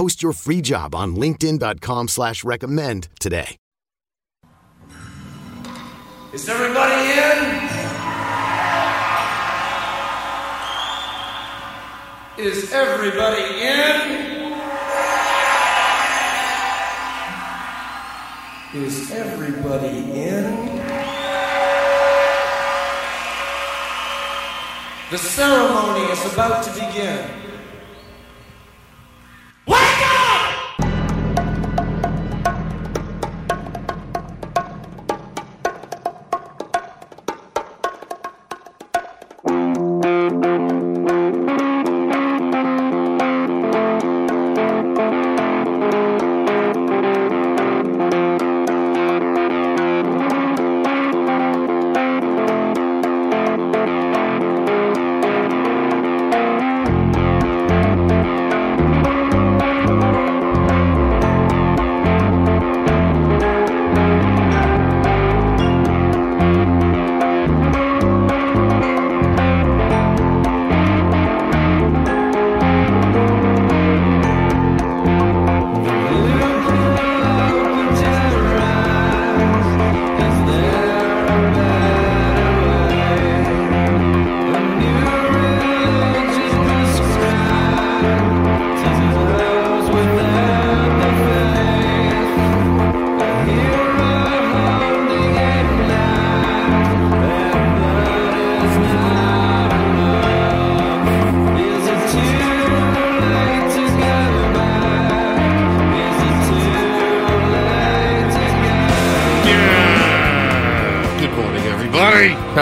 Post your free job on LinkedIn.com slash recommend today. Is everybody in? Is everybody in? Is everybody in? The ceremony is about to begin.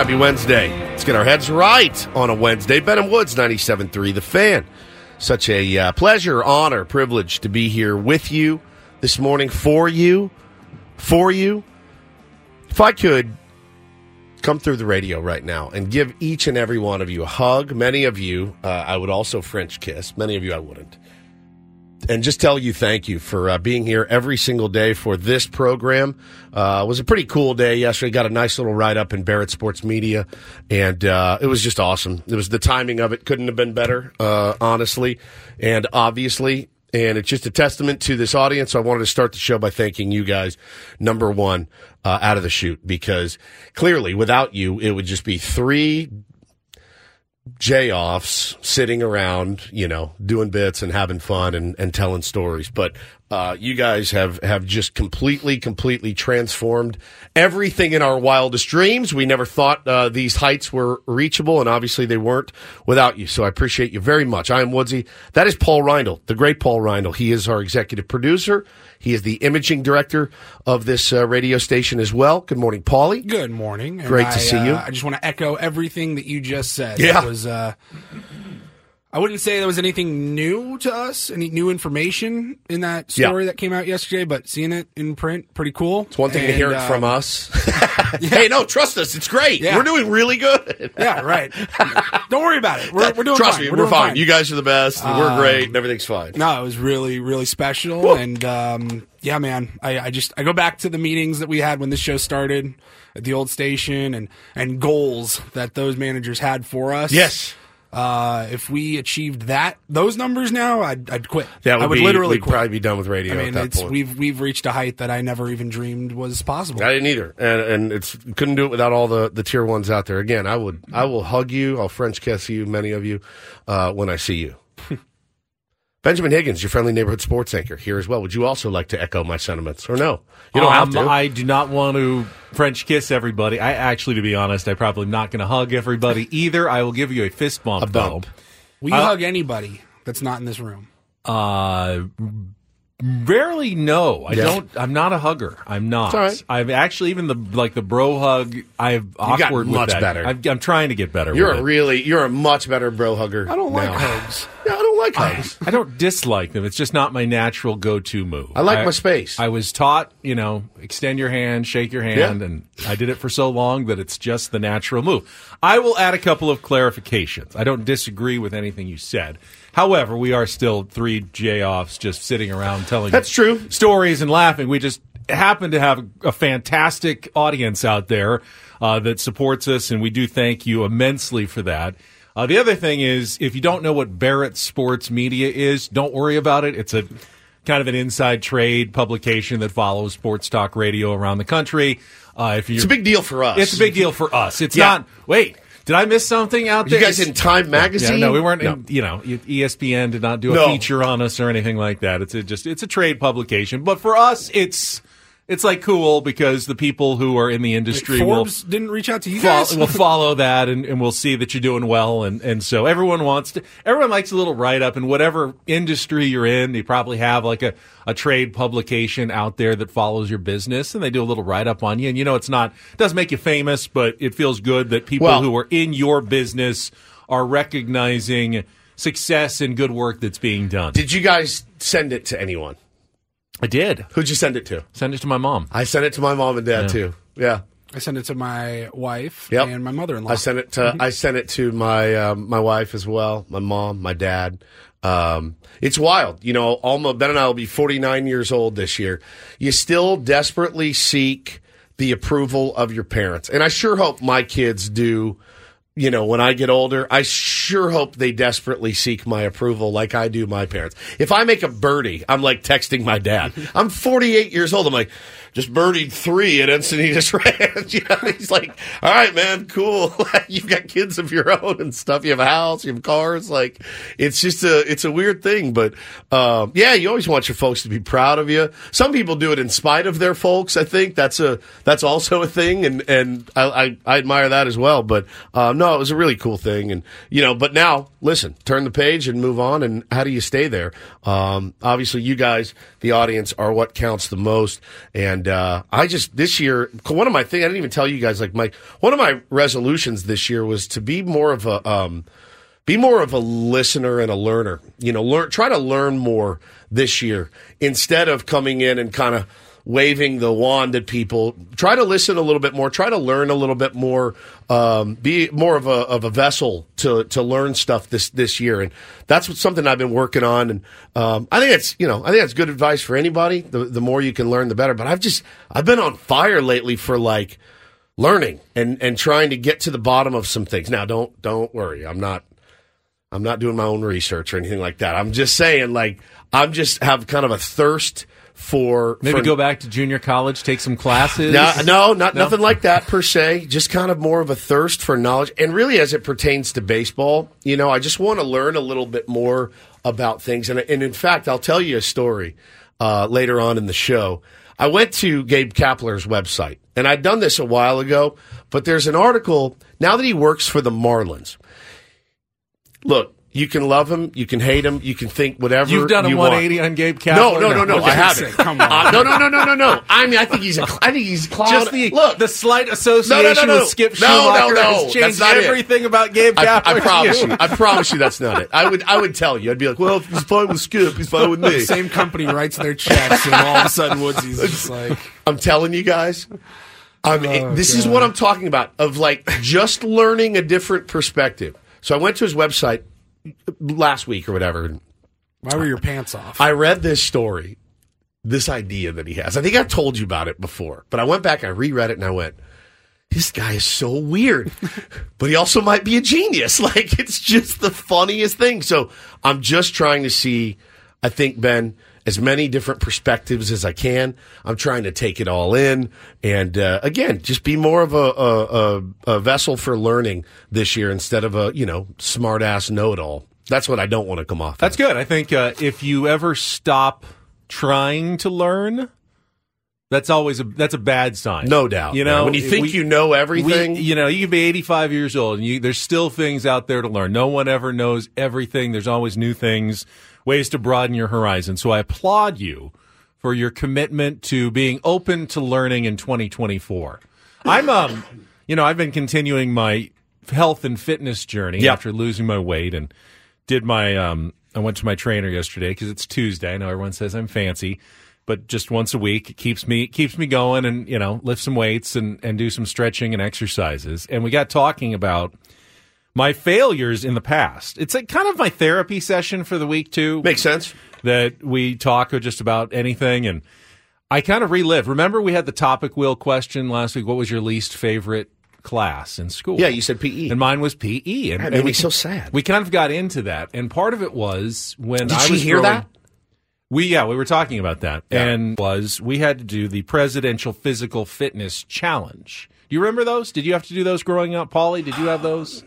Happy Wednesday. Let's get our heads right on a Wednesday. Ben and Woods, 97.3 The Fan. Such a uh, pleasure, honor, privilege to be here with you this morning for you, for you. If I could come through the radio right now and give each and every one of you a hug, many of you uh, I would also French kiss, many of you I wouldn't and just tell you thank you for uh, being here every single day for this program. Uh, it was a pretty cool day yesterday. Got a nice little write up in Barrett Sports Media, and uh, it was just awesome. It was the timing of it couldn't have been better, uh, honestly, and obviously. And it's just a testament to this audience. So I wanted to start the show by thanking you guys, number one, uh, out of the shoot, because clearly without you, it would just be three J offs sitting around, you know, doing bits and having fun and, and telling stories. But uh, you guys have, have just completely, completely transformed everything in our wildest dreams. We never thought uh, these heights were reachable, and obviously they weren't without you. So I appreciate you very much. I am Woodsy. That is Paul Reindl, the great Paul Reindl. He is our executive producer. He is the imaging director of this uh, radio station as well. Good morning, Paulie. Good morning. And Great to I, see you. uh, I just want to echo everything that you just said. Yeah. That was, uh, I wouldn't say there was anything new to us, any new information in that Yeah. story that came out yesterday, but seeing it in print, pretty cool. It's one thing to hear it from uh, us. Hey, no, trust us. It's great. Yeah. We're doing really good. Yeah, right. Don't worry about it. We're, we're doing Trust fine. me, we're, we're, doing fine. You guys are the best. and we're Um, great. And everything's fine. No, it was really, really special. And um, yeah, man, I, I just I go back to the meetings that we had when this show started at the old station, and and goals that those managers had for us. Yes. Uh, if we achieved that those numbers now, I'd, I'd quit. That would, I would be, literally we'd quit. probably be done with radio I mean, at that it's point. we've we've reached a height that I never even dreamed was possible. I didn't either, and and it's couldn't do it without all the the tier ones out there. Again, I would I will hug you. I'll French kiss you, many of you, uh, when I see you. Benjamin Higgins, your friendly neighborhood sports anchor, here as well. Would you also like to echo my sentiments, or no? You don't have Um, to. I do not want to French kiss everybody. I actually, to be honest, I probably not going to hug everybody either. I will give you a fist bump. A bump. Will you Uh, hug anybody that's not in this room? Uh, Mm. rarely, no. I Yeah. don't. I'm not a hugger. I'm not. It's all right. I've actually even the like the bro hug. I've got awkward with much that. better. I've, I'm trying to get better. you're with a it. really, you're a much better bro hugger. I don't like hugs. Yeah, I don't like hugs. I don't dislike them. It's just not my natural go-to move. I like my space. I was taught, you know, extend your hand, shake your hand, Yeah. and I did it for so long that it's just the natural move. I will add a couple of clarifications. I don't disagree with anything you said. However, we are still three J offs just sitting around telling That's true. stories and laughing. We just happen to have a fantastic audience out there uh, that supports us, and we do thank you immensely for that. Uh, the other thing is, if you don't know what Barrett Sports Media is, don't worry about it. It's a kind of an inside trade publication that follows sports talk radio around the country. Uh, if you, It's a big deal for us. It's a big deal for us. It's Yeah. not. Wait, did I miss something out there? You guys in Time Magazine? yeah, no, we weren't. No. In, you know, ESPN did not do a No. feature on us or anything like that. It's a, just it's a trade publication, but for us, it's it's like cool because the people who are in the industry will didn't reach out to you fol- guys. will follow that and, and we'll see that you're doing well and, and so everyone wants to everyone likes a little write up in whatever industry you're in you probably have like a, a trade publication out there that follows your business and they do a little write up on you and you know it's not it doesn't make you famous but it feels good that people Well- who are in your business are recognizing success and good work that's being done Did you guys send it to anyone? I did Who'd you send it to? send it to my mom I sent it to my mom and dad Yeah. too. Yeah. I sent it to my wife Yep. and my mother-in-law. I sent it to I sent it to my um, my wife as well, my mom, my dad. Um, it's wild, you know. Alma Ben and I will be 49 years old this year. You still desperately seek the approval of your parents, and I sure hope my kids do. You know, when I get older, I sure hope they desperately seek my approval like I do my parents. If I make a birdie, I'm like texting my dad. I'm 48 years old. I'm like, just birdied three at Encinitas Ranch. you know, he's like, all right, man, cool. You've got kids of your own and stuff. You have a house, you have cars. Like, it's just a, it's a weird thing. But, um, yeah, you always want your folks to be proud of you. Some people do it in spite of their folks. I think that's a, that's also a thing. And, and I, I, I admire that as well. But, um, no, it was a really cool thing. And, you know, but now listen, turn the page and move on. And how do you stay there? Um, obviously you guys, the audience are what counts the most. And, uh, I just, this year, one of my things, I didn't even tell you guys, like my, one of my resolutions this year was to be more of a, um, be more of a listener and a learner. You know, learn, try to learn more this year instead of coming in and kind of waving the wand at people. Try to listen a little bit more. Try to learn a little bit more. Um, be more of a of a vessel to to learn stuff this this year, and that's something I've been working on. And um, I think it's you know I think that's good advice for anybody. The the more you can learn, the better. But I've just I've been on fire lately for like learning and and trying to get to the bottom of some things. Now, don't don't worry. I'm not I'm not doing my own research or anything like that. I'm just saying, like, I'm just have kind of a thirst for maybe for, go back to junior college take some classes No, no, not nothing like that per se. Just kind of more of a thirst for knowledge, and really, as it pertains to baseball, you know, I just want to learn a little bit more about things. And, and in fact, I'll tell you a story uh, later on in the show. I went to Gabe Kapler's website, and I'd done this a while ago, but there's an article now that he works for the Marlins. Look, you can love him, you can hate him, you can think whatever You've done a you want. 180 on Gabe Kapler. No, no, no, no. I haven't. come on. Uh, no, no, no, no, no, no. I mean, I think he's a. I think he's. Just the look. the slight association No, no, no, no. with Skip No, no, Schumaker no. has changed not it. everything about Gabe I, Kapler. I promise you. I promise you that's not it. I would. I would tell you. I'd be like, well, if he's fine with Skip, he's fine with me. Same company writes their checks, and all of a sudden Woodsy's just like, I'm telling you guys. I'm, Oh, this is what I'm talking about of like just learning a different perspective. So I went to his website last week or whatever. why were your pants off? I read this story, this idea that he has. I think I've told you about it before, but I went back, I reread it, and I went, this guy is so weird, but he also might be a genius. Like, it's just the funniest thing. So I'm just trying to see, I think, Ben, as many different perspectives as I can. I'm trying to take it all in. And uh, again, just be more of a, a, a, vessel for learning this year instead of a, you know, smart ass know it all. That's what I don't want to come off. That's good. I think uh, if you ever stop trying to learn, that's always a that's a bad sign. No doubt. You know, when you think we- you know everything, we- you know, you can be 85 years old and you, there's still things out there to learn. No one ever knows everything. There's always new things, ways to broaden your horizon. So I applaud you for your commitment to being open to learning in 2024. I'm um, you know, I've been continuing my health and fitness journey Yeah. after losing my weight and did my um I went to my trainer yesterday because it's Tuesday. I know everyone says I'm fancy, but just once a week it keeps me keeps me going and you know lift some weights and and do some stretching and exercises. And we got talking about my failures in the past. It's like kind of my therapy session for the week too. makes sense. that we talk just about anything and I kind of relive. Remember we had the topic wheel question last week. What was your least favorite class in school? Yeah, you said PE. and mine was PE. And, That and made we me so sad. we kind of got into that, and part of it was when Did I she was hear growing- that? We yeah, we were talking about that, Yeah. and was we had to do the presidential physical fitness challenge. Do you remember those? Did you have to do those growing up, Paulie? Did you have those?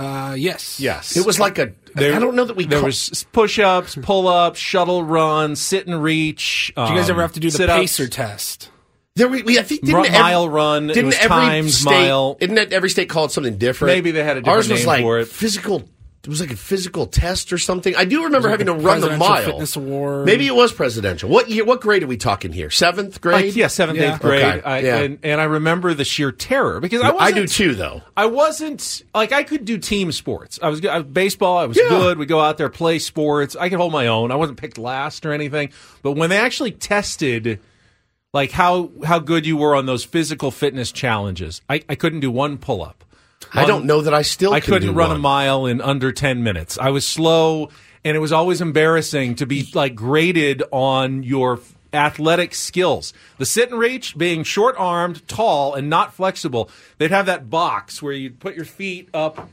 Uh, yes. Yes, It was like a. There- I don't know that we. There call- was push-ups, pull-ups, shuttle run, sit and reach. Did you guys um, ever have to do the pacer test? There we, we I think didn't every- mile run. Didn't was every timed state, mile. Isn't that every state called something different? Maybe they had a different Ours was like for it. physical. It was like a physical test or something. I do remember like having to run the mile. fitness award. Maybe it was presidential. What year? What grade are we talking here? Seventh grade? Like, yeah, seventh, Yeah. eighth grade. Okay, I, yeah. and, and I remember the sheer terror because I I wasn't, do too, though. I wasn't like I could do team sports. I was good. I, baseball. I was Yeah. good. We go out there play sports. I could hold my own. I wasn't picked last or anything. But when they actually tested like how how good you were on those physical fitness challenges, I, I couldn't do one pull up. I don't know that I still. I can couldn't do run a mile in under 10 minutes. I was slow, and it was always embarrassing to be like graded on your athletic skills. The sit and reach, being short armed, tall, and not flexible, they'd have that box where you'd put your feet up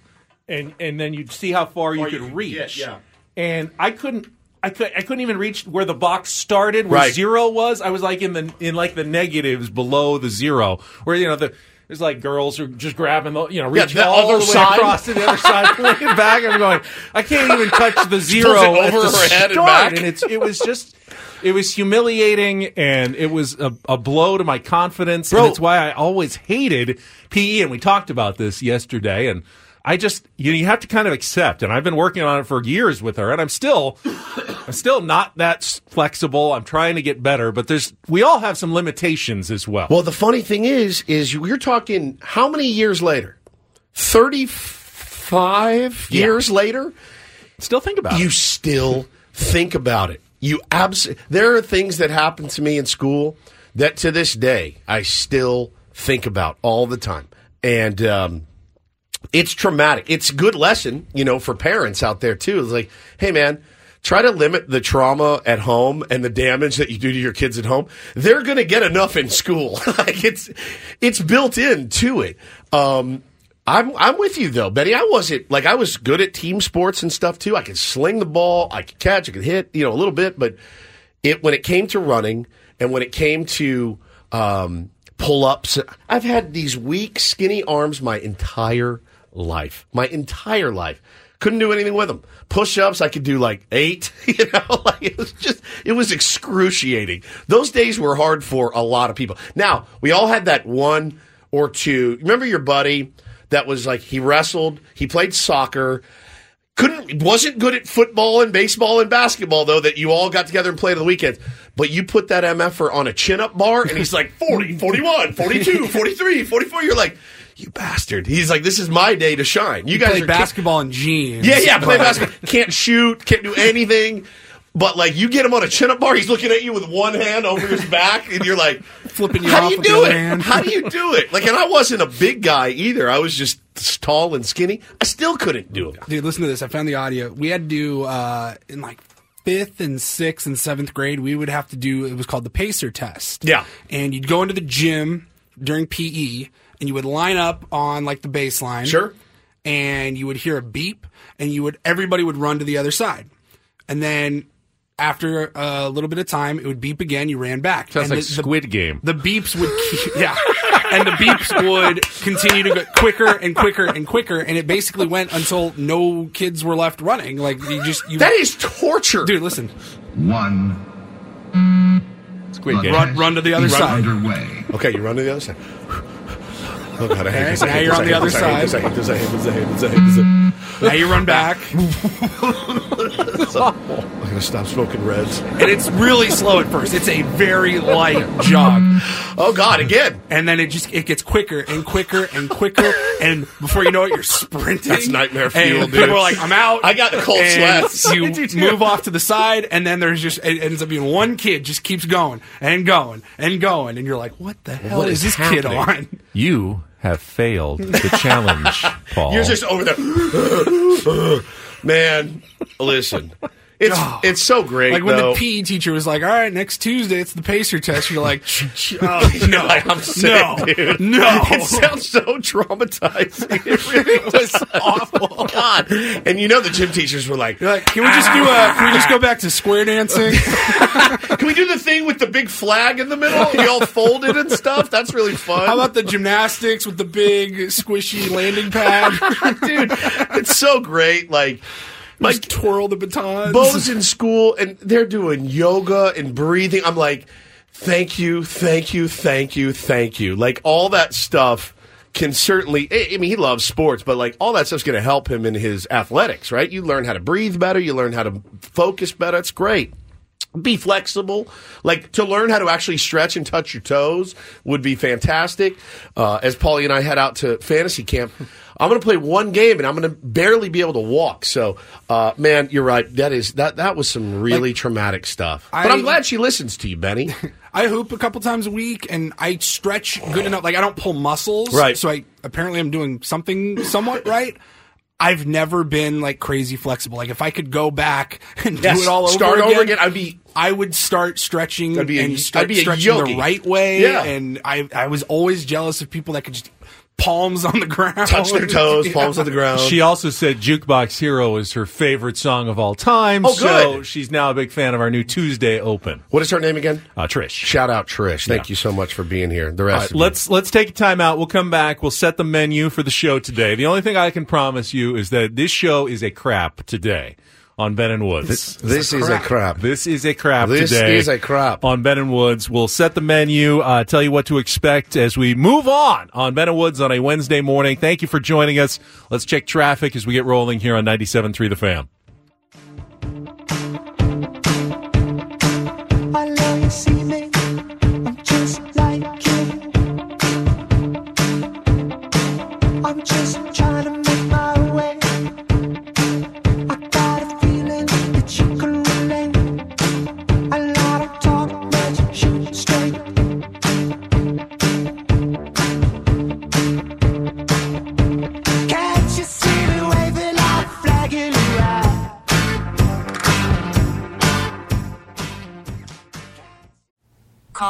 and, and then you'd see how far you Or could you could reach. get, yeah. And I couldn't. I, could, I couldn't even reach where the box started, where Right. zero was. I was like in the in like the negatives below the zero, where you know the there's like girls who are just grabbing the you know Yeah, reaching the all other the way side. across to the other side, looking back. I'm going, I can't even touch the zero over the her head and start, back. and it's it was just. It was humiliating, and it was a, a blow to my confidence. Bro. And it's why I always hated PE. And we talked about this yesterday. And I just, you know, you have to kind of accept. And I've been working on it for years with her, and I'm still, I'm still not that flexible. I'm trying to get better, but there's, we all have some limitations as well. Well, the funny thing is, is you're talking how many years later? Thirty-five Yeah. years later. still think about you it. You still think about it. You abs- There are things that happened to me in school that to this day I still think about all the time, and um, it's traumatic. It's good lesson, you know, for parents out there too. It's like, hey, man. Try to limit the trauma at home and the damage that you do to your kids at home. They're going to get enough in school. like it's, it's built into it. Um, I'm I'm with you though, Betty. I wasn't like I was good at team sports and stuff too. I could sling the ball, I could catch, I could hit, you know, a little bit, but it when it came to running and when it came to um, pull ups, I've had these weak, skinny arms my entire life. My entire life. Couldn't do anything with them. Push ups, I could do like eight. You know, like it was just, it was excruciating. Those days were hard for a lot of people. Now, we all had that one or two. Remember your buddy that was like, he wrestled, he played soccer, couldn't wasn't good at football and baseball and basketball though that you all got together and played on the weekends but you put that mf'er on a chin-up bar and he's like 40 41 42 43 44 you're like you bastard he's like this is my day to shine you guys Play basketball in jeans. yeah yeah play basketball can't shoot can't do anything but like you get him on a chin-up bar he's looking at you with one hand over his back and you're like Flipping you how off do you do it how do you do it like and i wasn't a big guy either i was just tall and skinny i still couldn't do it Dude, listen to this. I found the audio. We had to do uh, in like fifth and sixth and seventh grade. We would have to do. It was called the pacer test. Yeah. and you'd go into the gym during PE, and you would line up on like the baseline. Sure. And you would hear a beep, and you would everybody would run to the other side, and then after a little bit of time, it would beep again. You ran back. Sounds And like the- the- Squid Game. the beeps would keep, yeah and the beeps would continue to get quicker and quicker and quicker and it basically went until no kids were left running like you just you That is torture. dude listen One. Squid Game. run run to the other Run side underway. Okay, you run to the other side. Oh god, I hate Okay, this. I now you're this, on I the hate other I hate this, I side. hate this, I hate this, I hate this, I hate this, I hate this. now you run back I'm gonna stop smoking reds. and it's really slow at first it's a very light jog Oh god, again. and then it just it gets quicker and quicker and quicker and before you know it you're sprinting That's nightmare fuel, and dude. people are like i'm out I got the cold and sweats. you I move off to the side and then there's just it ends up being one kid just keeps going and going and going and you're like what the hell What is, is this kid happening? on You have failed the challenge, Paul. You're just over there. Man, listen. It's it's so great. like when though. the PE teacher was like, "All right, next Tuesday it's the pacer test." You're like, oh, "No, Like, I'm sick, no, dude. no." It sounds so traumatizing. It really was awful. God. And you know the gym teachers were like, like, "Can we just do a? Can we just go back to square dancing?" Can we do the thing with the big flag in the middle? You all folded and stuff? That's really fun. How about the gymnastics with the big squishy landing pad? dude? It's so great. Like like twirl the batons. Bo's in school and they're doing yoga and breathing. I'm like, thank you, thank you, thank you, thank you. Like all that stuff can certainly. I I mean, he loves sports, but like all that stuff's going to help him in his athletics, right? You learn how to breathe better. You learn how to focus better. It's great. Be flexible. Like to learn how to actually stretch and touch your toes would be fantastic. Uh, as Paulie and I head out to fantasy camp, I'm going to play one game and I'm going to barely be able to walk. So, uh, man, you're right. That is that that was some really traumatic stuff. but I- I'm glad she listens to you, Benny. I hoop a couple times a week, and I stretch good enough. Like I don't pull muscles, Right. So I apparently I'm doing something somewhat right. I've never been like crazy flexible. Like if I could go back and Yes, do it all over start again, over again, I'd be- I would start stretching I'd be a- and start I'd be stretching yogi. the right way. Yeah. And I I was always jealous of people that could just palms on the ground, Touch their toes, Yeah. palms on the ground. She also said Jukebox Hero is her favorite song of all time. Oh, So good. she's now a big fan of our new Tuesday Open. what is her name again? Uh, Trish. Shout out Trish. Thank you so much for being here. The rest. All right, of let's let's take a time out. We'll come back. We'll set the menu for the show today. The only thing I can promise you is that this show is a crap today on Ben and Woods. This is a crap. This is a crap This today. is a crap. on Ben and Woods. We'll set the menu, uh, tell you what to expect as we move on on Ben and Woods on a Wednesday morning. Thank you for joining us. Let's check traffic as we get rolling here on 97.3 The Fan.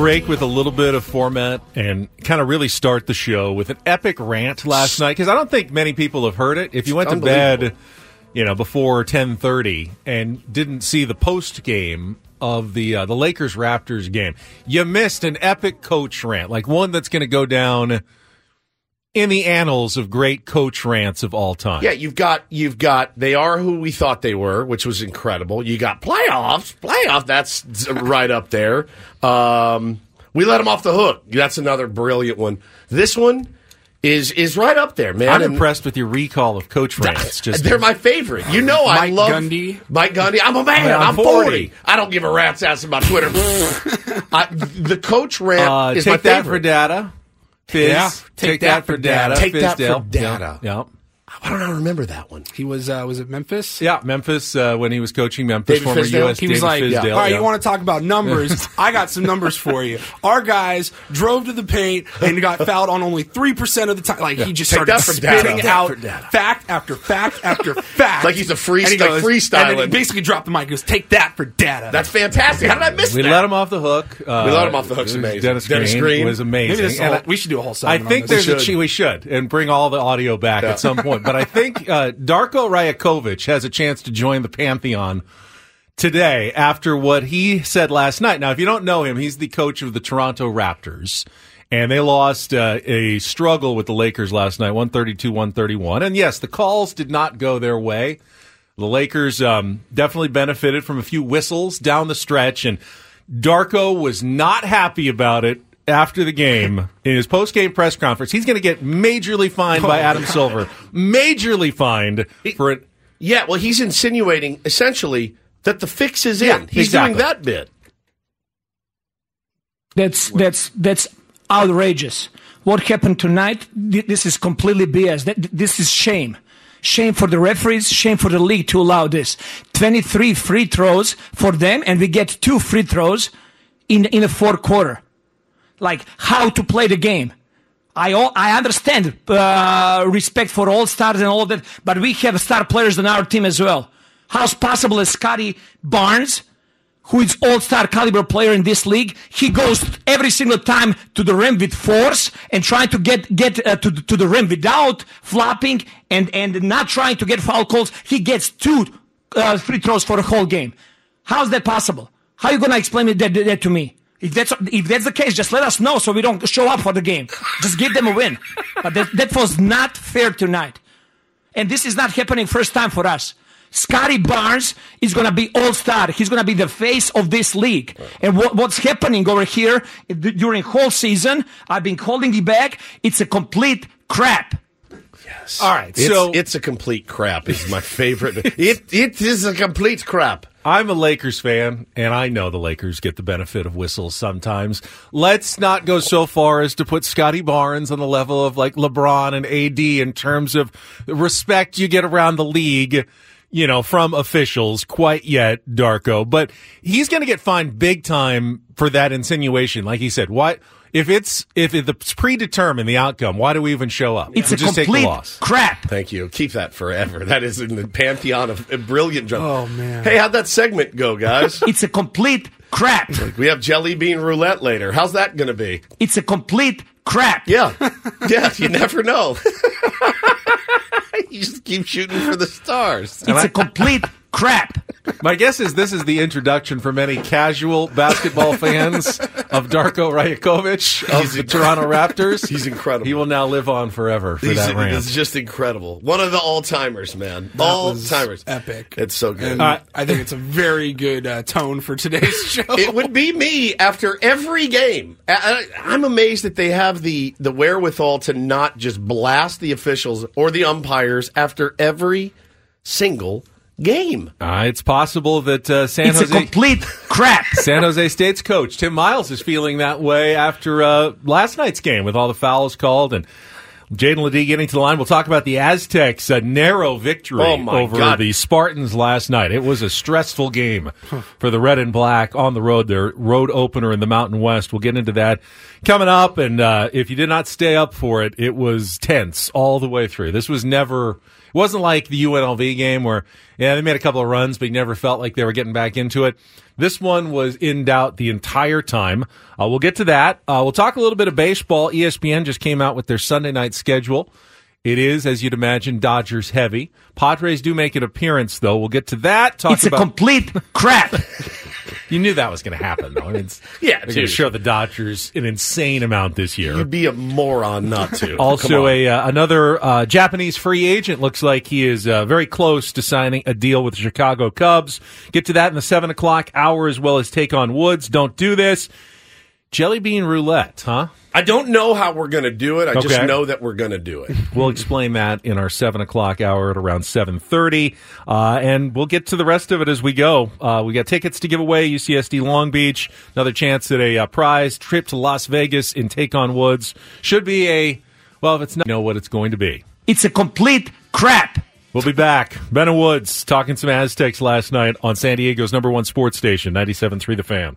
Break with a little bit of format and kind of really start the show with an epic rant last night? Because I don't think many people have heard it. If you went to bed, you know, before ten thirty and didn't see the post game of the uh, the Lakers Raptors game, you missed an epic coach rant, like one that's going to go down in the annals of great coach rants of all time. Yeah, you've got you've got they are who we thought they were, which was incredible. You got playoffs, playoff. That's right up there. Um, we let them off the hook. That's another brilliant one. This one is is right up there, man. I'm And- impressed with your recall of coach rants. Just they're my favorite. You know, I love Mike love Gundy. Mike Gundy. I'm a man. Yeah, I'm 40. 40. I don't give a rat's ass about Twitter. I, the coach rant uh, is take my that for favorite. data. Fizz. Yeah, Take, that, for data. Take that for data. Yep. yeah. Why don't I remember that one? He was uh, was it Memphis? Yeah, Memphis uh, when he was coaching Memphis, David former Fizdale? US He was David like, Fizdale, "All right, yeah. you want to talk about numbers? I got some numbers for you. Our guys drove to the paint and got fouled on only three percent of the time. Like he just Take started that for data. spitting out fact after fact after fact, Like he's a free- And he like freestyling. And then he basically dropped the mic. He goes, "Take that for data." That's fantastic. How did I miss that? We that? let him off the hook. Uh, We let him off the hook. It's it amazing. Dennis, Dennis Green, Green. was amazing. Maybe And whole- I- we should do a whole I think on there's this. a we should and bring all the audio back at some point. But I think uh, Darko Rajakovic has a chance to join the pantheon today after what he said last night. Now, if you don't know him, he's the coach of the Toronto Raptors. And they lost uh, a struggle with the Lakers last night, 132 131. And yes, the calls did not go their way. The Lakers um, definitely benefited from a few whistles down the stretch, and Darko was not happy about it after the game in his post-game press conference. He's going to get majorly fined by oh, Adam Silver, majorly fined for it. Yeah, well, he's insinuating essentially that the fix is in. He's exactly. doing that bit. That's that's that's outrageous. What happened tonight? This is completely BS. This is shame. Shame for the referees. Shame for the league to allow this. Twenty-three free throws for them, and we get two free throws in in the fourth quarter. Like how to play the game. I all, I understand uh, respect for all stars and all that, but we have star players on our team as well. How's possible Scottie Barnes, who is all-star caliber player in this league, he goes every single time to the rim with force and trying to get get uh, to the- to the rim without flopping and and not trying to get foul calls. He gets two uh, free throws for the whole game. How's that possible? How are you gonna explain that, that to me? If that's if that's the case, just let us know so we don't show up for the game. Just give them a win. But that, that was not fair tonight. And this is not happening first time for us. Scottie Barnes is going to be all star. He's going to be the face of this league. And what, what's happening over here during whole season, I've been holding it back. It's a complete crap. Yes. All right, It's, so it's a complete crap. Is my favorite. it it is a complete crap. I'm a Lakers fan, and I know the Lakers get the benefit of whistles sometimes. Let's not go so far as to put Scottie Barnes on the level of like LeBron and AD in terms of the respect you get around the league, you know, from officials quite yet, Darko. But he's going to get fined big time for that insinuation. Like he said, why? If it's if it's predetermined the outcome, why do we even show up? It's We a just take the complete loss. crap. Thank you. Keep that forever. That is in the pantheon of of brilliant jokes. Oh, man. Hey, how'd that segment go, guys? It's a complete crap. we have jelly bean roulette later. How's that going to be? It's a complete crap. Yeah, yeah. You never know. you just keep shooting for the stars. It's a complete crap. My guess is this is the introduction for many casual basketball fans of Darko Rajakovic of He's the inc- Toronto Raptors. He's incredible. He will now live on forever for He's, that rant. it's just incredible. One of the all timers, man. All timers. Epic. It's so good. Uh, I think it's a very good uh, tone for today's show. it would be me after every game. I, I- I'm amazed that they have the the wherewithal to not just blast the officials or the umpires after every single game. Uh, it's possible that uh, San It's Jose a complete crap. San Jose State's coach Tim Miles is feeling that way after uh, last night's game with all the fouls called and Jaedon LeDee getting to the line. We'll talk about the Aztecs' uh, narrow victory Oh, over God. the Spartans last night. It was a stressful game for the Red and Black on the road. Their road opener in the Mountain West. We'll get into that coming up. And uh, if you did not stay up for it, it was tense all the way through. This was never. It wasn't like the UNLV game where, yeah, they made a couple of runs, but you never felt like they were getting back into it. This one was in doubt the entire time. Uh, we'll get to that. Uh, we'll talk a little bit of baseball. ESPN just came out with their Sunday night schedule. It is, as you'd imagine, Dodgers heavy. Padres do make an appearance, though. We'll get to that. Talk It's a about. complete crap. you knew that was going to happen, though. I mean, it's, Yeah, they're going to show the Dodgers an insane amount this year. You'd be a moron not to. Also, a uh, another uh, Japanese free agent looks like he is uh, very close to signing a deal with the Chicago Cubs. Get to that in the seven o'clock hour as well as take on Woods. Don't do this. Jelly bean roulette, huh? I don't know how we're going to do it. I just Okay. know that we're going to do it. We'll explain that in our seven o'clock hour at around seven thirty, uh, and we'll get to the rest of it as we go. Uh, we got tickets to give away. UCSD Long Beach, another chance at a uh, prize trip to Las Vegas in Take on Woods. Should be a well, if it's not, you know what it's going to be. It's a complete crap. We'll be back. Ben and Woods talking some Aztecs last night on San Diego's number one sports station, 97.3 The Fan.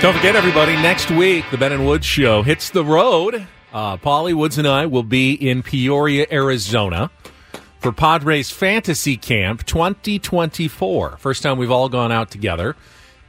Don't forget, everybody, next week, the Ben and Woods Show hits the road. Uh, Paulie Woods and I will be in Peoria, Arizona for Padres Fantasy Camp 2024. First time we've all gone out together.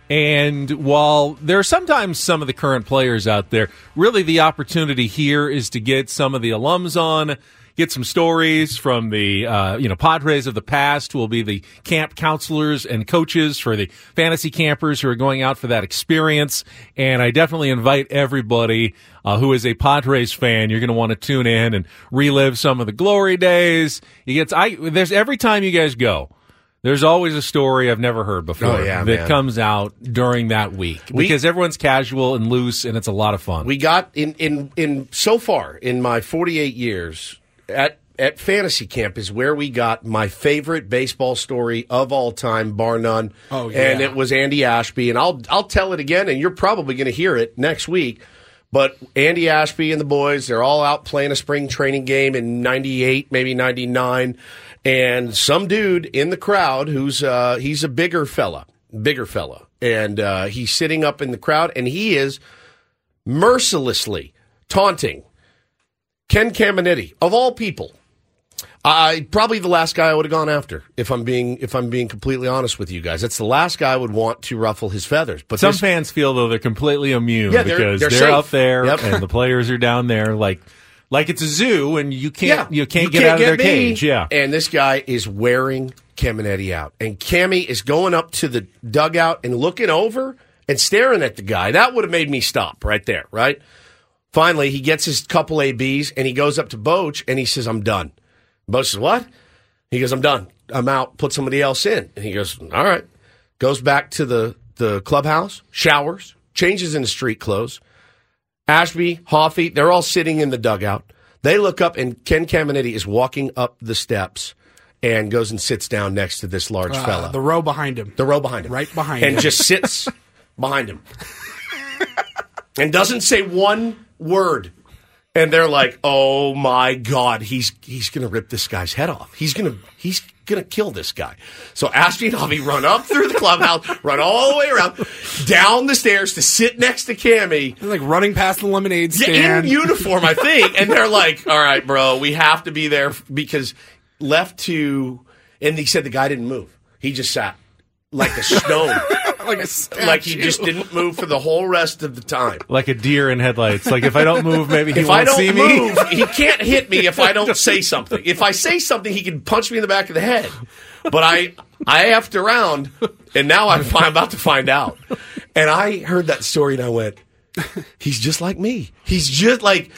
And while there are sometimes some of the current players out there, really the opportunity here is to get some of the alums on, get some stories from the uh, you know Padres of the past, who will be the camp counselors and coaches for the fantasy campers who are going out for that experience. And I definitely invite everybody uh, who is a Padres fan. You're going to want to tune in and relive some of the glory days. You get I there's every time you guys go. There's always a story I've never heard before Oh, yeah, that man. comes out during that week We- because everyone's casual and loose and it's a lot of fun. We got in in in so far in my 48 years at at fantasy camp is where we got my favorite baseball story of all time, bar none. Oh, yeah. and it was Andy Ashby, and I'll I'll tell it again, and you're probably going to hear it next week. But Andy Ashby and the boys, they're all out playing a spring training game in 98, maybe 99. And some dude in the crowd who's, uh, he's a bigger fella, bigger fella. And, uh, he's sitting up in the crowd and he is mercilessly taunting Ken Caminiti, of all people. I probably the last guy I would have gone after if I'm being if I'm being completely honest with you guys. That's the last guy I would want to ruffle his feathers. But Some this- fans feel though they're completely immune Yeah, they're- because they're they're, out there Yep. and the players are down there like like it's a zoo and you can't you can't you get out of their me. cage. Yeah. And this guy is wearing Caminiti out. And Cammy is going up to the dugout and looking over and staring at the guy. That would have made me stop right there, right? Finally, he gets his couple ABs and he goes up to Boch and he says, I'm done. Boch says, What? He goes, I'm done. I'm out. Put somebody else in. And he goes, All right. Goes back to the, the clubhouse, showers, changes into street clothes. Ashby, Hoffy, they're all sitting in the dugout. They look up, and Ken Caminiti is walking up the steps and goes and sits down next to this large Uh, fella. The row behind him. The row behind him. Right behind and him. And just sits behind him and doesn't say one word. And they're like, "Oh my god, he's he's going to rip this guy's head off. He's going to he's going to kill this guy." So Ashby and Avi run up through the clubhouse, run all the way around, down the stairs to sit next to Cammy. They're like running past the lemonade Yeah, stand. in uniform, I think. And they're like, "All right, bro, we have to be there because left to." And he said the guy didn't move. He just sat like a stone, like a statue. like he just didn't move for the whole rest of the time. Like a deer in headlights. Like if I don't move, maybe he if won't I don't see me. move, he can't hit me if I don't say something. If I say something, he can punch me in the back of the head. But I I effed around, and now I'm, I'm about to find out. And I heard that story, and I went, "He's just like me. He's just like."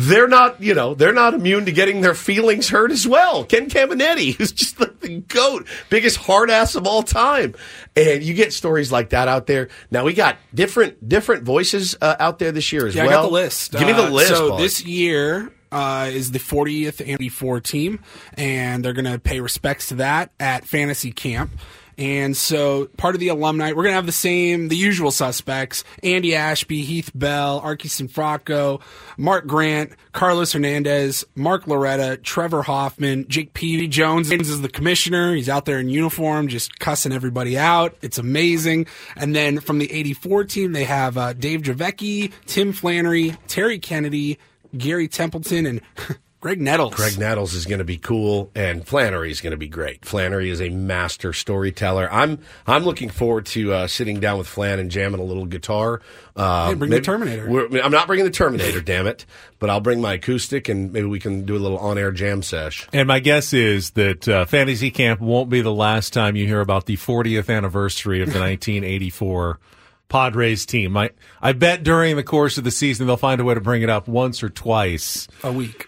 They're not, you know, they're not immune to getting their feelings hurt as well. Ken Caminiti is just like the goat, biggest hard ass of all time. And you get stories like that out there. Now we got different different voices uh, out there this year as yeah, well. I got the list. Give me the Uh, list. So Paul. this year uh, is the 40th Andy Four team, and they're going to pay respects to that at Fantasy Camp. And so part of the alumni, we're going to have the same, the usual suspects: Andy Ashby, Heath Bell, Archi Cianfrocco, Mark Grant, Carlos Hernandez, Mark Loretta, Trevor Hoffman, Jake Peavy Jones is the commissioner. He's out there in uniform, just cussing everybody out. It's amazing. And then from the 84 team, they have uh, Dave Dravecky, Tim Flannery, Terry Kennedy, Gary Templeton, and Graig Nettles. Graig Nettles is going to be cool, and Flannery is going to be great. Flannery is a master storyteller. I'm I'm looking forward to uh, sitting down with Flan and jamming a little guitar. Uh, Hey, bring the Terminator. we're- I'm not bringing the Terminator, damn it, but I'll bring my acoustic, and maybe we can do a little on-air jam sesh. And my guess is that uh, Fantasy Camp won't be the last time you hear about the 40th anniversary of the 1984 Padres team. I, I bet during the course of the season they'll find a way to bring it up once or twice. A week.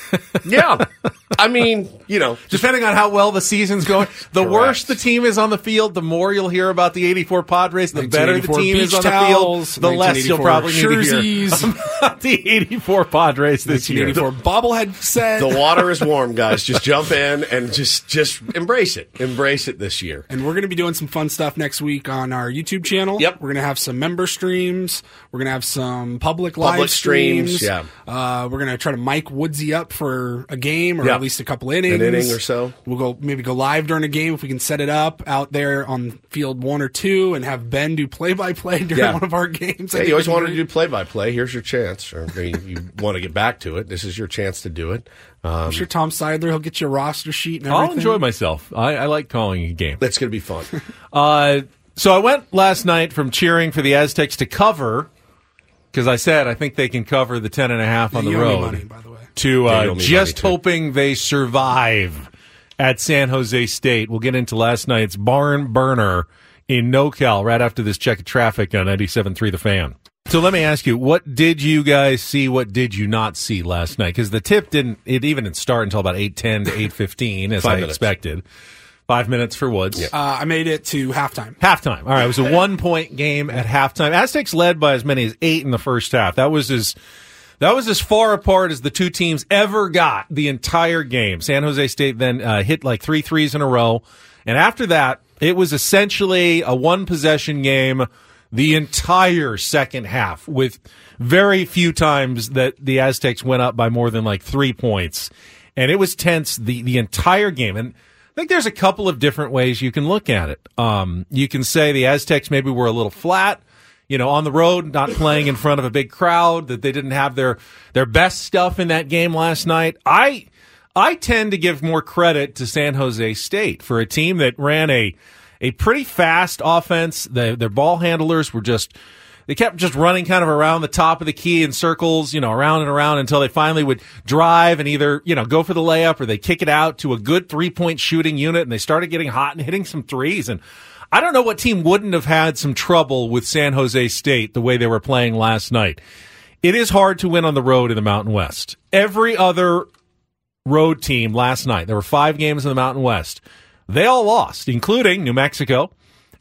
Yeah, I mean, you know, Depending on how well the season's going, the Correct. worse the team is on the field, the more you'll hear about the 84 Padres. The better the team is beach on the towels, field, the less you'll 1984 probably need to hear about the 84 Padres this year. 1984 bobblehead set. the water is warm, guys. Just jump in and just just embrace it. Embrace it this year. And we're going to be doing some fun stuff next week on our YouTube channel. Yep. We're going to have some member streams. We're going to have some public live streams, streams. yeah. Uh, we're going to try to mic Woodsy up for a game or Yeah. at least a couple innings. An inning or so. We'll go maybe go live during a game if we can set it up out there on field one or two and have Ben do play by play during Yeah. one of our games. I Hey, you always wanted to do play by play. Here's your chance. Or you, you want to get back to it. This is your chance to do it. Um, I'm sure Tom Seidler, he'll get you a roster sheet and everything. I'll enjoy myself. I, I like calling a game. That's going to be fun. Uh, so I went last night from cheering for the Aztecs to cover because I said I think they can cover the ten and a half on Yeah, the you owe road. money, by the way. To uh, just hoping they survive at San Jose State. We'll get into last night's barn burner in NorCal right after this check of traffic on 97.3 The Fan. So let me ask you, what did you guys see? What did you not see last night? Because the tip didn't, it even didn't start until about 8.10 to 8.15 as Five I minutes. expected. Five minutes for Woods. Uh, I made it to halftime. Halftime. All right, it was a one point game at halftime. Aztecs led by as many as eight in the first half. That was as that was as far apart as the two teams ever got the entire game. San Jose State then uh, hit like three threes in a row, and after that, it was essentially a one possession game. the entire second half with very few times that the Aztecs went up by more than like three points. And it was tense the, the entire game. And I think there's a couple of different ways you can look at it. Um, you can say the Aztecs maybe were a little flat, you know, on the road, not playing in front of a big crowd, that they didn't have their, their best stuff in that game last night. I, I tend to give more credit to San Jose State for a team that ran a, a pretty fast offense. The, their ball handlers were just, they kept just running kind of around the top of the key in circles, you know, around and around until they finally would drive and either, you know, go for the layup or they kick it out to a good three point shooting unit and they started getting hot and hitting some threes. And I don't know what team wouldn't have had some trouble with San Jose State the way they were playing last night. It is hard to win on the road in the Mountain West. Every other road team last night, there were five games in the Mountain West. They all lost, including New Mexico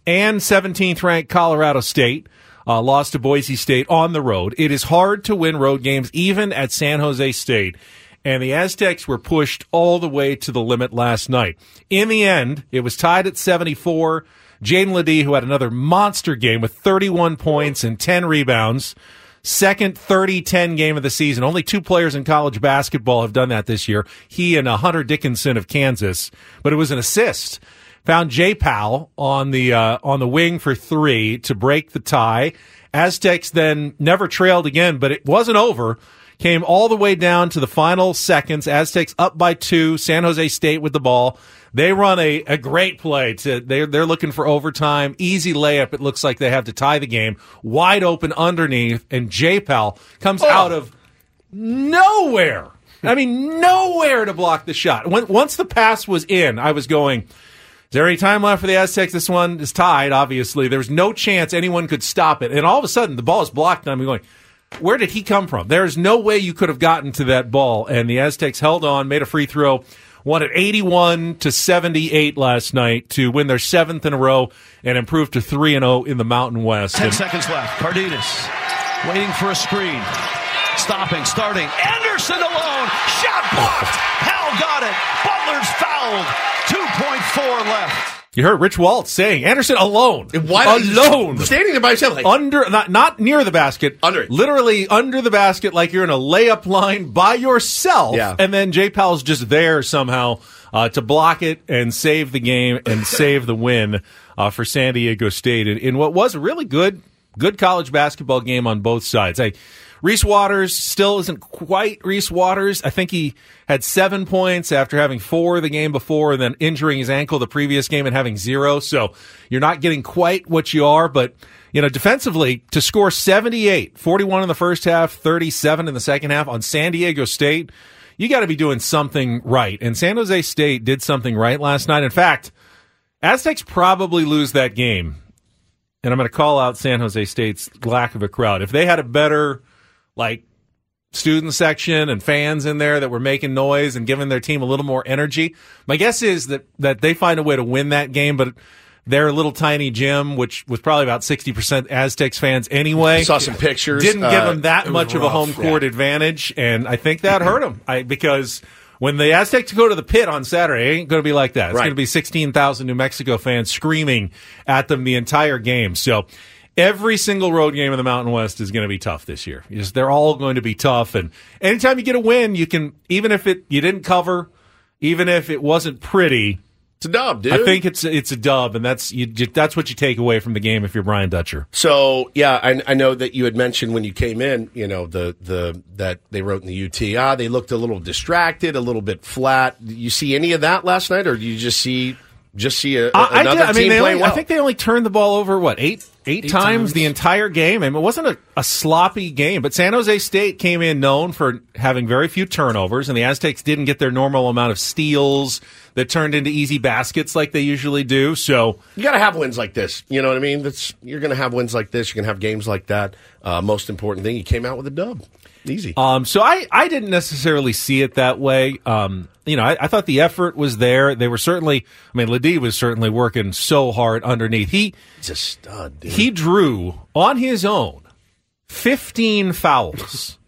and 17th ranked Colorado State. Uh, lost to Boise State on the road. It is hard to win road games, even at San Jose State. And the Aztecs were pushed all the way to the limit last night. In the end, it was tied at 74. Jaedon LeDee, who had another monster game with 31 points and 10 rebounds, second 30-10 game of the season. Only two players in college basketball have done that this year. He and uh, Hunter Dickinson of Kansas, but it was an assist. Found J. Powell on the uh, on the wing for three to break the tie. Aztecs then never trailed again, but it wasn't over. Came all the way down to the final seconds. Aztecs up by two. San Jose State with the ball. They run a, a great play to they're they're looking for overtime. Easy layup. It looks like they have to tie the game. Wide open underneath, and J. Pajeau comes oh. out of nowhere. I mean, nowhere to block the shot. When, once the pass was in, I was going. Is there any time left for the Aztecs? This one is tied, obviously. There's no chance anyone could stop it. And all of a sudden, the ball is blocked, and I'm going, where did he come from? There's no way you could have gotten to that ball. And the Aztecs held on, made a free throw, won at 81 to 78 last night to win their seventh in a row and improve to 3 and 0 in the Mountain West. Ten And- seconds left. Cardenas waiting for a screen. Stopping, starting. Anderson alone. Shot blocked. Hal got it. Butler's fouled. 2.4 left. You heard Rich Waltz saying Anderson alone, Why alone, standing there by himself, like under not not near the basket, Under it. literally under the basket, like you're in a layup line by yourself. Yeah. and then Jay Pajeau's just there somehow uh, to block it and save the game and save the win uh, for San Diego State in, in what was a really good good college basketball game on both sides. I, Reese Waters still isn't quite Reese Waters. I think he had seven points after having four the game before and then injuring his ankle the previous game and having zero. So you're not getting quite what you are, but you know, defensively to score 78, 41 in the first half, 37 in the second half on San Diego State, you got to be doing something right. And San Jose State did something right last night. In fact, Aztecs probably lose that game and I'm going to call out San Jose State's lack of a crowd. If they had a better, like, student section and fans in there that were making noise and giving their team a little more energy, my guess is that, that they find a way to win that game, but their little tiny gym, which was probably about 60% Aztecs fans anyway. Saw some pictures. Didn't give Uh, them that it was much of a home court yeah. advantage, and I think that hurt them. I, because when the Aztecs go to the pit on Saturday, it ain't going to be like that. It's Right. going to be 16,000 New Mexico fans screaming at them the entire game. So every single road game in the Mountain West is going to be tough this year. Just, they're all going to be tough. And anytime you get a win, you can, even if it, you didn't cover, even if it wasn't pretty, It's a dub, dude. I think it's it's a dub, and that's you, that's what you take away from the game if you're Brian Dutcher. So yeah, I, I know that you had mentioned when you came in, you know the the that they wrote in the UT, ah, they looked a little distracted, a little bit flat. Did you see any of that last night, or do you just see just see a, I, I another did. I mean, team they playing only, well? I think they only turned the ball over what eight eight, Eight times, times. the entire game. I mean, it wasn't a, a sloppy game, but San Jose State came in known for having very few turnovers, and the Aztecs didn't get their normal amount of steals that turned into easy baskets like they usually do. So you got to have wins like this. You know what I mean? That's you're going to have wins like this. You're going to have games like that. Uh, most important thing, you came out with a dub. Easy. Um, so I, I didn't necessarily see it that way. Um, you know, I, I thought the effort was there. They were certainly, I mean, LeDee was certainly working so hard underneath. He, He's a stud, dude. he drew on his own 15 fouls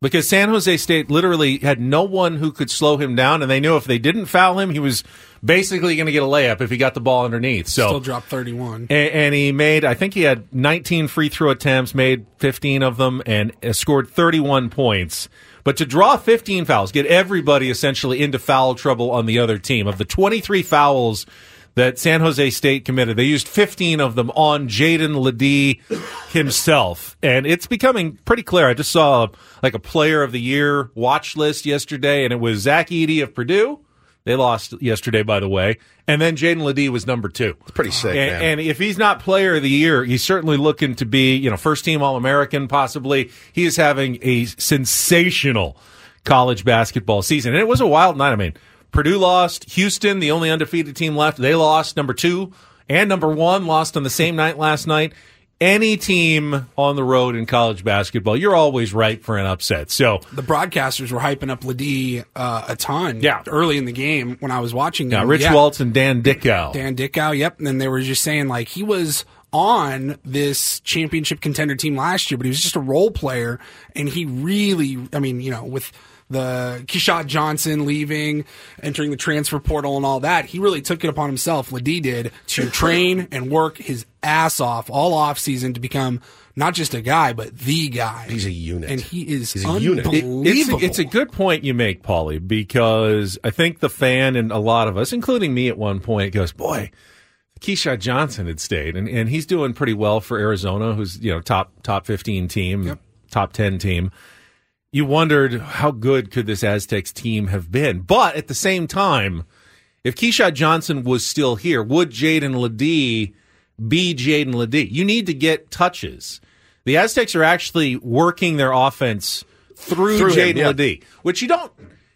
because San Jose State literally had no one who could slow him down, and they knew if they didn't foul him, he was basically going to get a layup if he got the ball underneath. So Still dropped 31. and, and he made, I think he had 19 free throw attempts, made 15 of them, and uh, scored 31 points. But to draw 15 fouls, get everybody essentially into foul trouble on the other team. Of the 23 fouls that San Jose State committed, they used 15 of them on Jaedon LeDee himself. And it's becoming pretty clear. I just saw like a player of the year watch list yesterday, and it was Zach Edey of Purdue. They lost yesterday, by the way. And then Jaedon LeDee was number two. It's pretty sick, and, and if he's not player of the year, he's certainly looking to be, you know, first team All American, possibly. He is having a sensational college basketball season. And it was a wild night. I mean, Purdue lost. Houston, the only undefeated team left, they lost. Number two and number one lost on the same night last night. Any team on the road in college basketball, you're always ripe for an upset. So The broadcasters were hyping up LeDee uh, a ton Yeah. early in the game when I was watching yeah. Rich Yeah. Waltz and Dan Dickau. Dan Dickau, yep. And then they were just saying like he was on this championship contender team last year, but he was just a role player, and he really, I mean, you know, with the Keshad Johnson leaving, entering the transfer portal, and all that, he really took it upon himself. LeDee did to train and work his ass off all off season to become not just a guy, but the guy. He's a unit, and he is He's a unit. It- it's, a, it's a good point you make, Paulie, because I think the fan and a lot of us, including me at one point, goes, boy, Keshad Johnson had stayed, and, and he's doing pretty well for Arizona, who's you know top top fifteen team, top ten team. You wondered how good could this Aztecs team have been, but at the same time, if Keshad Johnson was still here, would Jaedon LeDee be Jaedon LeDee? You need to get touches. The Aztecs are actually working their offense through, Through Jaedon yeah. LeDee, which you don't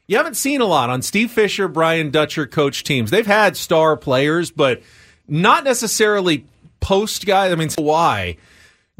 you haven't seen a lot on Steve Fisher, Brian Dutcher coach teams. They've had star players, but not necessarily post guys. I mean, why?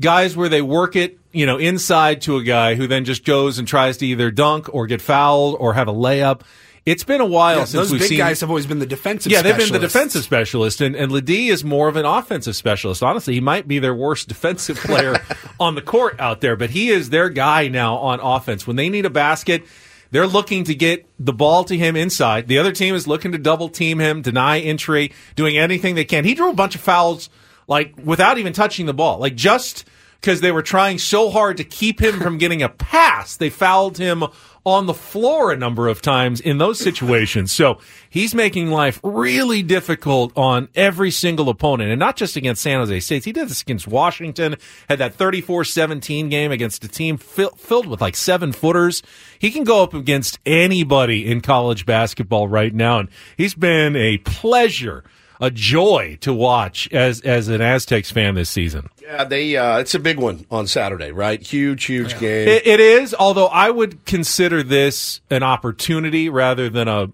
Guys where they work it, you know, inside to a guy who then just goes and tries to either dunk or get fouled or have a layup. It's been a while Yeah, since those we've big seen guys have always been the defensive. Specialist. Yeah, they've been the defensive specialist, and, and LeDee is more of an offensive specialist. Honestly, he might be their worst defensive player on the court out there, but he is their guy now on offense. When they need a basket, they're looking to get the ball to him inside. The other team is looking to double team him, deny entry, doing anything they can. He drew a bunch of fouls like without even touching the ball, like just because they were trying so hard to keep him from getting a pass. They fouled him on the floor a number of times in those situations. So he's making life really difficult on every single opponent and not just against San Jose State. He did this against Washington, had that 34-17 game against a team fill, filled with like seven footers. He can go up against anybody in college basketball right now. And he's been a pleasure, a joy to watch as, as an Aztecs fan this season. Yeah, they. Uh, it's a big one on Saturday, right? Huge, huge game. It, it is, although I would consider this an opportunity rather than a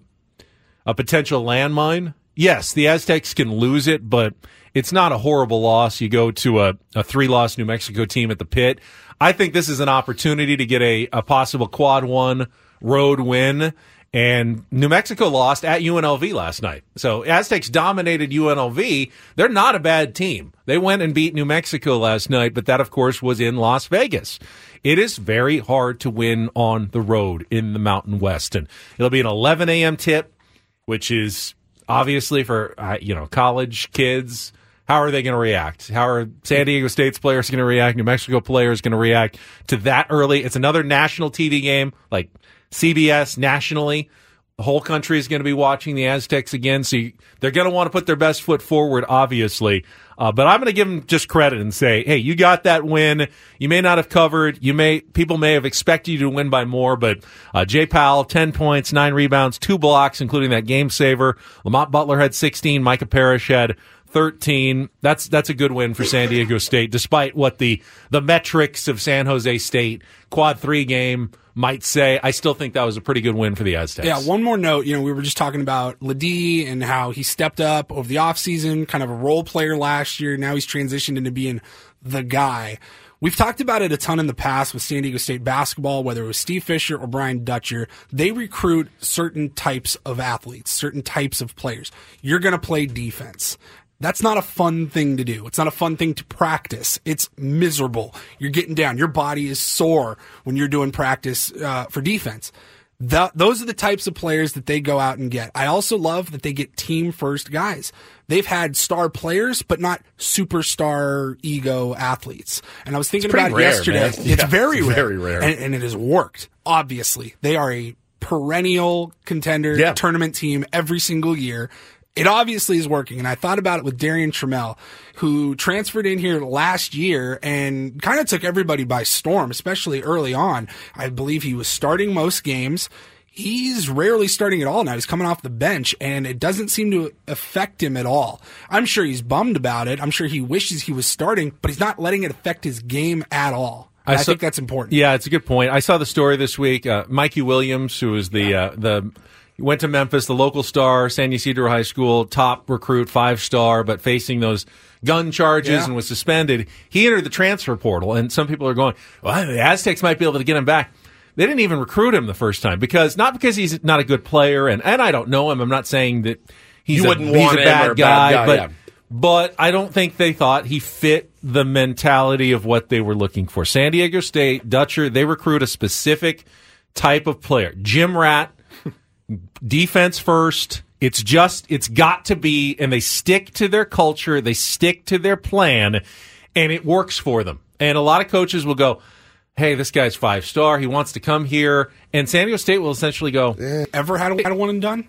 a potential landmine. Yes, the Aztecs can lose it, but it's not a horrible loss. You go to a, a three loss New Mexico team at the pit. I think this is an opportunity to get a, a possible quad one road win. And New Mexico lost at UNLV last night. So Aztecs dominated UNLV. They're not a bad team. They went and beat New Mexico last night, but that, of course, was in Las Vegas. It is very hard to win on the road in the Mountain West. And it'll be an 11 a.m. tip, which is obviously for, uh, you know, college kids. How are they going to react? How are San Diego State's players going to react? New Mexico players going to react to that early? It's another national TV game, like CBS nationally. The whole country is going to be watching the Aztecs again, so you, they're going to want to put their best foot forward, obviously. Uh, but I'm going to give them just credit and say, hey, you got that win. You may not have covered. You may people may have expected you to win by more, but uh, Jay Pajeau, 10 points, nine rebounds, two blocks, including that game saver. Lamont Butler had 16. Micah Parrish had 13. That's that's a good win for San Diego State, despite what the the metrics of San Jose State quad three game might say. I still think that was a pretty good win for the Aztecs. Yeah, one more note. You know, we were just talking about LeDee and how he stepped up over the offseason, kind of a role player last year. Now he's transitioned into being the guy. We've talked about it a ton in the past with San Diego State basketball, whether it was Steve Fisher or Brian Dutcher. They recruit certain types of athletes, certain types of players. You're going to play defense. That's not a fun thing to do. It's not a fun thing to practice. It's miserable. You're getting down. Your body is sore when you're doing practice uh, for defense. Th those are the types of players that they go out and get. I also love that they get team first guys. They've had star players, but not superstar ego athletes. And I was thinking about rare, yesterday. man. It's Yeah, very it's rare. very rare. And, and it has worked. Obviously, they are a perennial contender Yeah. tournament team every single year. It obviously is working. And I thought about it with Darrion Trammell, who transferred in here last year and kind of took everybody by storm, especially early on. I believe he was starting most games. He's rarely starting at all now. He's coming off the bench and it doesn't seem to affect him at all. I'm sure he's bummed about it. I'm sure he wishes he was starting, but he's not letting it affect his game at all. I, saw- think that's important. Yeah, it's a good point. I saw the story this week. Uh, Mikey Williams, who is the uh, the went to Memphis, the local star, San Ysidro High School, top recruit, five star, but facing those gun charges Yeah. and was suspended. He entered the transfer portal, and some people are going, "Well, the Aztecs might be able to get him back." They didn't even recruit him the first time because not because he's not a good player, and and I don't know him. I'm not saying that he's a, he's a bad or a bad guy, guy, but. yeah. But I don't think they thought he fit the mentality of what they were looking for. San Diego State, Dutcher, they recruit a specific type of player. Jim Rat, defense first. It's just, it's got to be, and they stick to their culture, they stick to their plan, and it works for them. And a lot of coaches will go, hey, this guy's five star. He wants to come here. And San Diego State will essentially go, Ever had a, had a one and done?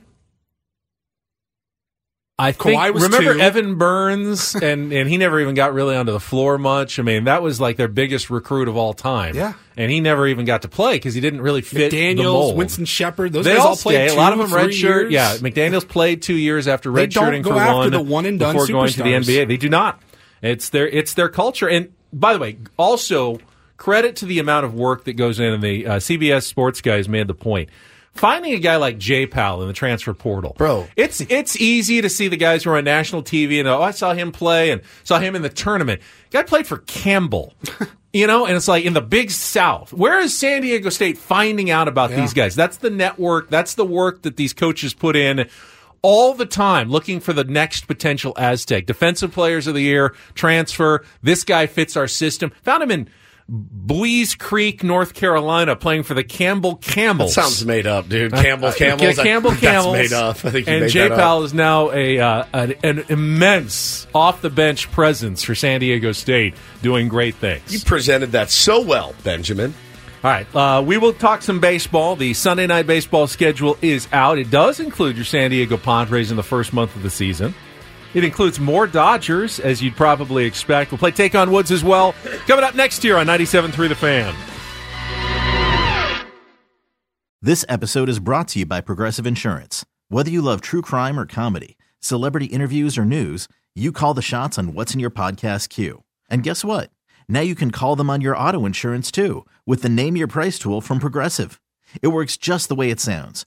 I think Kawhi was remember two. Evan Burns and and he never even got really onto the floor much. I mean, that was like their biggest recruit of all time. Yeah. and he never even got to play because he didn't really fit mold. Winston Shepard, those they guys all played two, a lot of them redshirt. Yeah, McDaniel's played two years after redshirting for after one the one and done before going to the. NBA. They do not. It's their it's their culture. And by the way, also credit to the amount of work that goes in. And the uh, CBS Sports guys made the point. Finding a guy like J Pajeau in the transfer portal, Bro. it's it's easy to see the guys who are on national TV and oh, I saw him play and saw him in the tournament. Guy played for Campbell, you know, and it's like in the Big South. Where is San Diego State finding out about Yeah. these guys? That's the network. That's the work that these coaches put in all the time, looking for the next potential Aztec defensive players of the year transfer. This guy fits our system. Found him in. Buies Creek, North Carolina, playing for the Campbell Camels. That sounds made up, dude. Campbell Camels. Yeah, Campbell That's Camels. made up. I think and made J that up. Pal is now a uh, an, an immense off the bench presence for San Diego State, doing great things. You presented that so well, Benjamin. All right, uh, we will talk some baseball. The Sunday night baseball schedule is out. It does include your San Diego Padres in the first month of the season. It includes more Dodgers, as you'd probably expect. We'll play Take on Woods as well. Coming up next year on 97.3 The Fan. This episode is brought to you by Progressive Insurance. Whether you love true crime or comedy, celebrity interviews or news, you call the shots on what's in your podcast queue. And guess what? Now you can call them on your auto insurance too with the Name Your Price tool from Progressive. It works just the way it sounds.